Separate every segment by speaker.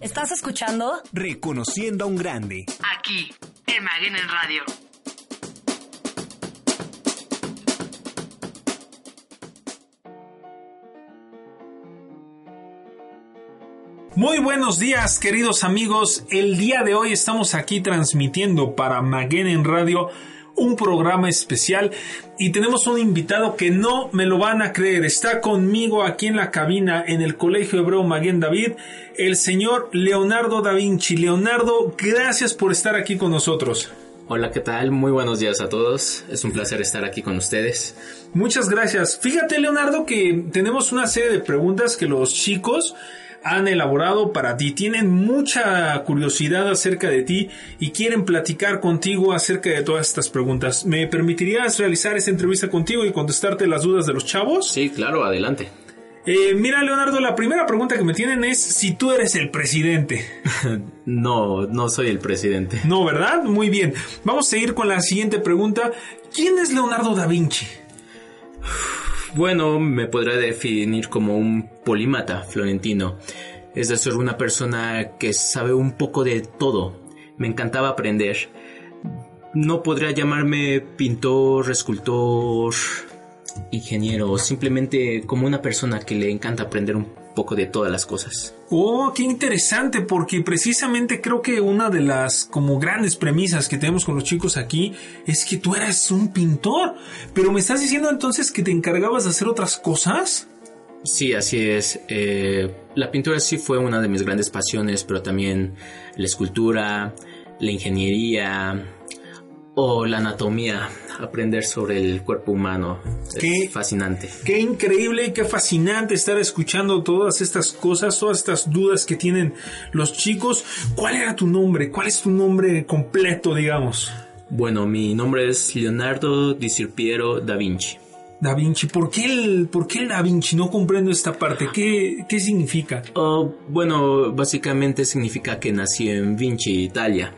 Speaker 1: ¿Estás escuchando?
Speaker 2: Reconociendo a un grande.
Speaker 1: Aquí, en Maguen en Radio.
Speaker 3: Muy buenos días, queridos amigos. El día de hoy estamos aquí transmitiendo para Maguen en Radio un programa especial y tenemos un invitado que no me lo van a creer. Está conmigo aquí en la cabina en el Colegio Hebreo Maguen David, el señor Leonardo da Vinci. Leonardo, gracias por estar aquí con nosotros.
Speaker 4: Hola, ¿qué tal? Muy buenos días a todos. Es un placer estar aquí con ustedes.
Speaker 3: Muchas gracias. Fíjate, Leonardo, que tenemos una serie de preguntas que los chicos han elaborado para ti. Tienen mucha curiosidad acerca de ti y quieren platicar contigo acerca de todas estas preguntas. ¿Me permitirías realizar esta entrevista contigo y contestarte las dudas de los chavos?
Speaker 4: Sí, claro, adelante.
Speaker 3: Eh, mira, Leonardo, la primera pregunta que me tienen es si tú eres el presidente.
Speaker 4: no, no soy el presidente.
Speaker 3: No, ¿verdad? Muy bien. Vamos a seguir con la siguiente pregunta. ¿Quién es Leonardo da Vinci?
Speaker 4: Bueno, me podrá definir como un polímata florentino. Es decir, una persona que sabe un poco de todo. Me encantaba aprender. No podría llamarme pintor, escultor, ingeniero, simplemente como una persona que le encanta aprender un poco de todas las cosas.
Speaker 3: Oh, qué interesante, porque precisamente creo que una de las como grandes premisas que tenemos con los chicos aquí es que tú eras un pintor, pero me estás diciendo entonces que te encargabas de hacer otras cosas.
Speaker 4: Sí, así es. Eh, la pintura sí fue una de mis grandes pasiones, pero también la escultura, la ingeniería o la anatomía aprender sobre el cuerpo humano. Qué es fascinante.
Speaker 3: Qué increíble y qué fascinante estar escuchando todas estas cosas, todas estas dudas que tienen los chicos. ¿Cuál era tu nombre? ¿Cuál es tu nombre completo, digamos?
Speaker 4: Bueno, mi nombre es Leonardo Di Sirpiero da Vinci.
Speaker 3: Da Vinci, ¿por qué el, por qué el Da Vinci? No comprendo esta parte. ¿Qué, qué significa?
Speaker 4: Oh, bueno, básicamente significa que nací en Vinci, Italia.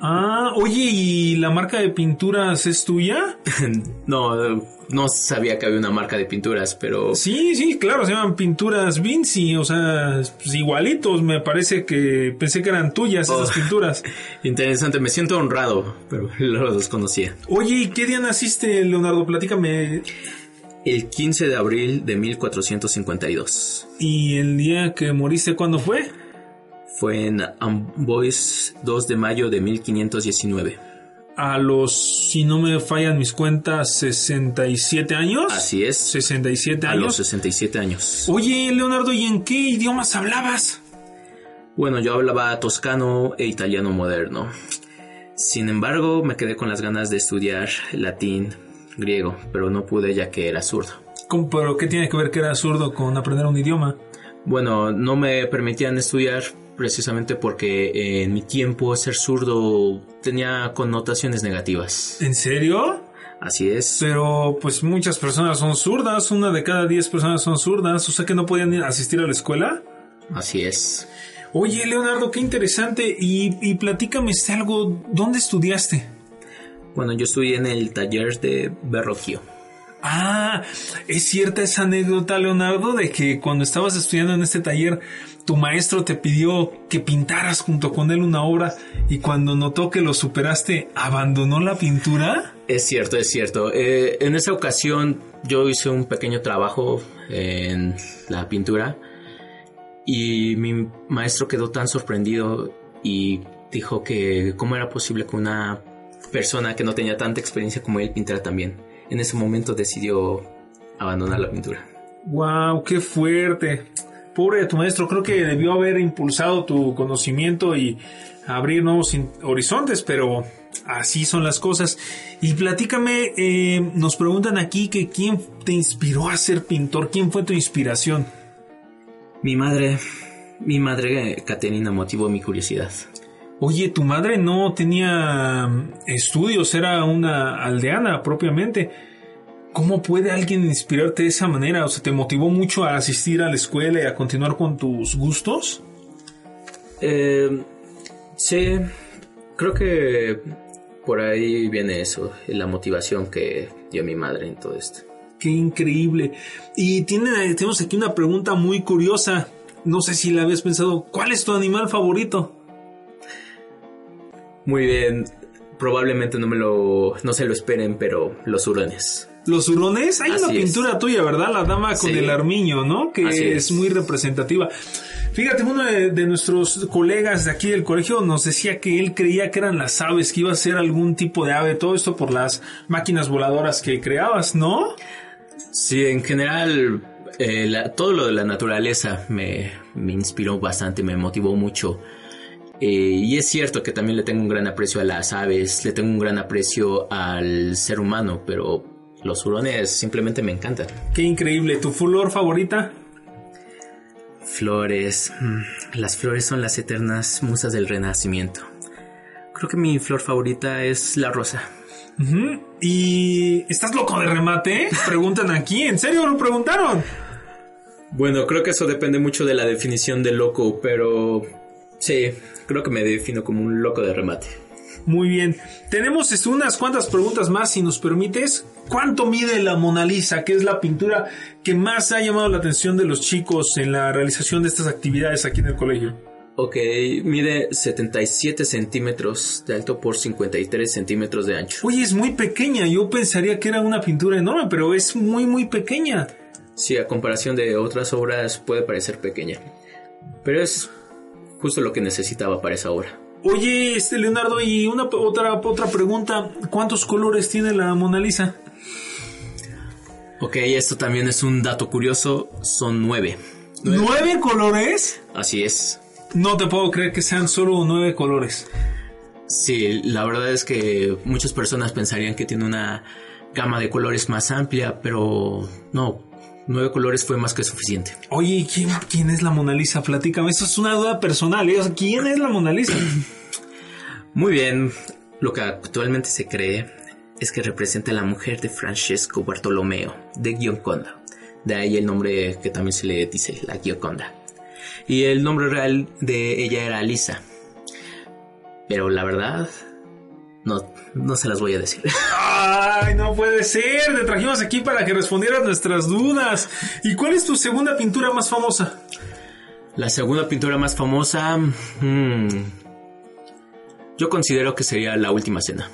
Speaker 3: Ah, oye, ¿y la marca de pinturas es tuya?
Speaker 4: no, no sabía que había una marca de pinturas, pero...
Speaker 3: Sí, sí, claro, se llaman pinturas Vinci, o sea, pues igualitos, me parece que pensé que eran tuyas esas oh, pinturas.
Speaker 4: Interesante, me siento honrado, pero los desconocía.
Speaker 3: Oye, ¿y qué día naciste, Leonardo? Platícame.
Speaker 4: El 15 de abril de 1452.
Speaker 3: ¿Y el día que moriste cuándo fue?
Speaker 4: Fue en Amboise 2 de mayo de 1519.
Speaker 3: A los, si no me fallan mis cuentas, 67 años.
Speaker 4: Así es.
Speaker 3: 67 años.
Speaker 4: A los 67 años.
Speaker 3: Oye, Leonardo, ¿y en qué idiomas hablabas?
Speaker 4: Bueno, yo hablaba toscano e italiano moderno. Sin embargo, me quedé con las ganas de estudiar latín, griego, pero no pude ya que era zurdo.
Speaker 3: ¿Cómo, ¿Pero qué tiene que ver que era zurdo con aprender un idioma?
Speaker 4: Bueno, no me permitían estudiar precisamente porque en mi tiempo ser zurdo tenía connotaciones negativas.
Speaker 3: ¿En serio?
Speaker 4: Así es.
Speaker 3: Pero pues muchas personas son zurdas, una de cada diez personas son zurdas, o sea que no podían asistir a la escuela.
Speaker 4: Así es.
Speaker 3: Oye, Leonardo, qué interesante. Y, y platícame algo, ¿dónde estudiaste?
Speaker 4: Bueno, yo estudié en el taller de Berroquio.
Speaker 3: Ah, es cierta esa anécdota, Leonardo, de que cuando estabas estudiando en este taller, tu maestro te pidió que pintaras junto con él una obra y cuando notó que lo superaste, abandonó la pintura.
Speaker 4: Es cierto, es cierto. Eh, en esa ocasión yo hice un pequeño trabajo en la pintura y mi maestro quedó tan sorprendido y dijo que cómo era posible que una persona que no tenía tanta experiencia como él pintara también. En ese momento decidió abandonar la pintura.
Speaker 3: ¡Wow! ¡Qué fuerte! pobre de tu maestro, creo que debió haber impulsado tu conocimiento y abrir nuevos horizontes, pero así son las cosas. Y platícame, eh, nos preguntan aquí que quién te inspiró a ser pintor, quién fue tu inspiración.
Speaker 4: Mi madre, mi madre Caterina motivó mi curiosidad.
Speaker 3: Oye, tu madre no tenía estudios, era una aldeana propiamente. ¿Cómo puede alguien inspirarte de esa manera? O sea, ¿te motivó mucho a asistir a la escuela y a continuar con tus gustos?
Speaker 4: Eh, sí, creo que por ahí viene eso, la motivación que dio mi madre en todo esto.
Speaker 3: Qué increíble. Y tiene, tenemos aquí una pregunta muy curiosa. no sé si la habías pensado, ¿cuál es tu animal favorito?
Speaker 4: Muy bien, probablemente no me lo, no se lo esperen, pero los hurones.
Speaker 3: Los hurones, hay una pintura tuya, ¿verdad? La dama con el armiño, ¿no? Que es. muy representativa. Fíjate, uno de, nuestros colegas de aquí del colegio nos decía que él creía que eran las aves, que iba a ser algún tipo de ave, todo esto por las máquinas voladoras que creabas, ¿no?
Speaker 4: Sí, en general, eh, todo lo de la naturaleza me, me inspiró bastante, me motivó mucho. Eh, y es cierto que también le tengo un gran aprecio a las aves, le tengo un gran aprecio al ser humano, pero los hurones simplemente me encantan.
Speaker 3: Qué increíble. ¿Tu flor favorita?
Speaker 4: Flores. Mm, las flores son las eternas musas del renacimiento. Creo que mi flor favorita es la rosa.
Speaker 3: ¿Y estás loco de remate? Preguntan aquí. ¿En serio lo preguntaron?
Speaker 4: Bueno, creo que eso depende mucho de la definición de loco, pero sí, creo que me defino como un loco de remate.
Speaker 3: Muy bien. Tenemos unas cuantas preguntas más, si nos permites. ¿Cuánto mide la Mona Lisa, que es la pintura que más ha llamado la atención de los chicos en la realización de estas actividades aquí en el colegio?
Speaker 4: Ok, mide 77 centímetros de alto por 53 centímetros de ancho.
Speaker 3: Oye, es muy pequeña. Yo pensaría que era una pintura enorme, pero es muy, muy pequeña.
Speaker 4: Sí, a comparación de otras obras puede parecer pequeña. Pero es justo lo que necesitaba para esa obra.
Speaker 3: Oye, este Leonardo, y una otra, otra pregunta, ¿cuántos colores tiene la Mona Lisa?
Speaker 4: Ok, esto también es un dato curioso, son nueve.
Speaker 3: ¿Nueve, colores?
Speaker 4: Así es.
Speaker 3: No te puedo creer que sean solo nueve colores.
Speaker 4: Sí, la verdad es que muchas personas pensarían que tiene una gama de colores más amplia, pero no, nueve colores fue más que suficiente.
Speaker 3: Oye, ¿quién, quién es la Mona Lisa? Platícame, eso es una duda personal. ¿eh? ¿Quién es la Mona Lisa?
Speaker 4: Muy bien, lo que actualmente se cree es que representa a la mujer de Francesco Bartolomeo de Gioconda. De ahí el nombre que también se le dice, la Gioconda. Y el nombre real de ella era Lisa. Pero la verdad, no, no se las voy a decir.
Speaker 3: ¡Ay, no puede ser! Te trajimos aquí para que respondieras nuestras dudas. ¿Y cuál es tu segunda pintura más famosa?
Speaker 4: La segunda pintura más famosa... Hmm, yo considero que sería La Última Cena.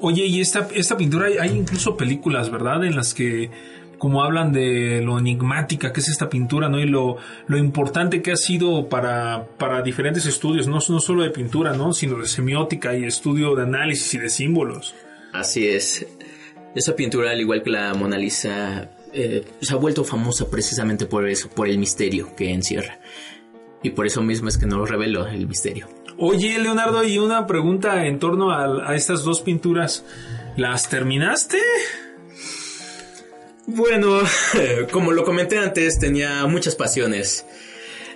Speaker 3: Oye, y esta, esta pintura hay incluso películas, ¿verdad? En las que como hablan de lo enigmática que es esta pintura, ¿no? Y lo, lo importante que ha sido para, para diferentes estudios, no, no solo de pintura, ¿no? Sino de semiótica y estudio de análisis y de símbolos.
Speaker 4: Así es. Esa pintura, al igual que la Mona Lisa, eh, se ha vuelto famosa precisamente por eso, por el misterio que encierra. Y por eso mismo es que no lo revelo el misterio.
Speaker 3: Oye, Leonardo, y una pregunta en torno a, a estas dos pinturas. ¿Las terminaste?
Speaker 4: Bueno, como lo comenté antes, tenía muchas pasiones.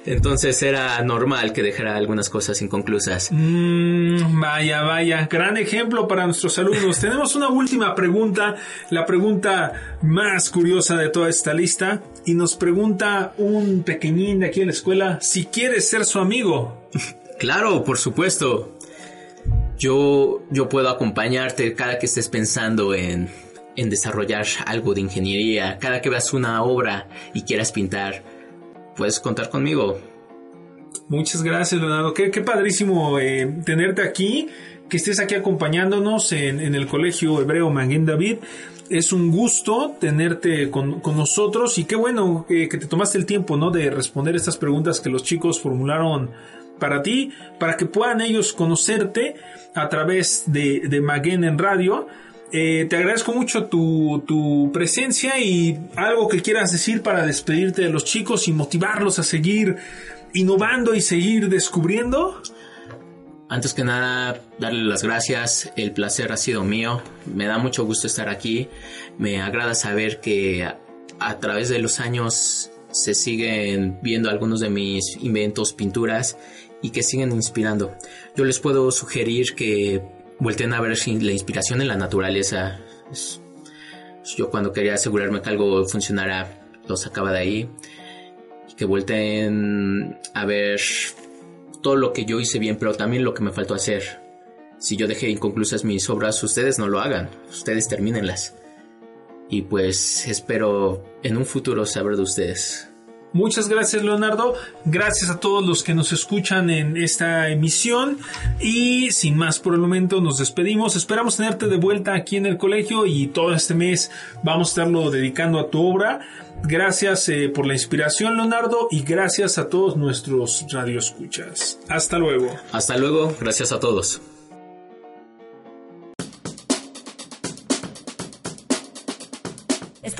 Speaker 4: Entonces era normal que dejara algunas cosas inconclusas.
Speaker 3: Mm, vaya, vaya, gran ejemplo para nuestros alumnos. Tenemos una última pregunta, la pregunta más curiosa de toda esta lista. Y nos pregunta un pequeñín de aquí en la escuela si quieres ser su amigo.
Speaker 4: Claro, por supuesto. Yo, yo puedo acompañarte cada que estés pensando en en desarrollar algo de ingeniería, cada que veas una obra y quieras pintar, puedes contar conmigo.
Speaker 3: Muchas gracias, Leonardo. Qué, padrísimo eh, tenerte aquí, que estés aquí acompañándonos en, el Colegio Hebreo Maguen David. Es un gusto tenerte con, nosotros y qué bueno que, te tomaste el tiempo ¿no? de responder estas preguntas que los chicos formularon para ti, para que puedan ellos conocerte a través de, de Maguen en radio eh, te agradezco mucho tu, presencia y algo que quieras decir para despedirte de los chicos y motivarlos a seguir innovando y seguir descubriendo.
Speaker 4: Antes que nada, darle las gracias. El placer ha sido mío. Me da mucho gusto estar aquí. Me agrada saber que a través de los años se siguen viendo algunos de mis inventos, pinturas y que siguen inspirando. Yo les puedo sugerir que volteen a ver la inspiración en la naturaleza. yo cuando quería asegurarme que algo funcionara, lo sacaba de ahí. Y que volteen a ver todo lo que yo hice bien, pero también lo que me faltó hacer. Si yo dejé inconclusas mis obras, ustedes no lo hagan, ustedes termínenlas. Y pues espero en un futuro saber de ustedes.
Speaker 3: Muchas gracias Leonardo, gracias a todos los que nos escuchan en esta emisión y sin más por el momento nos despedimos. Esperamos tenerte de vuelta aquí en el colegio y todo este mes vamos a estarlo dedicando a tu obra. Gracias eh, por la inspiración Leonardo y gracias a todos nuestros radioescuchas. Hasta luego.
Speaker 4: Hasta luego, gracias a todos.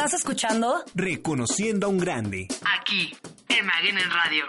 Speaker 1: ¿Estás escuchando?
Speaker 2: Reconociendo a un grande.
Speaker 1: Aquí, en Maguen en Radio.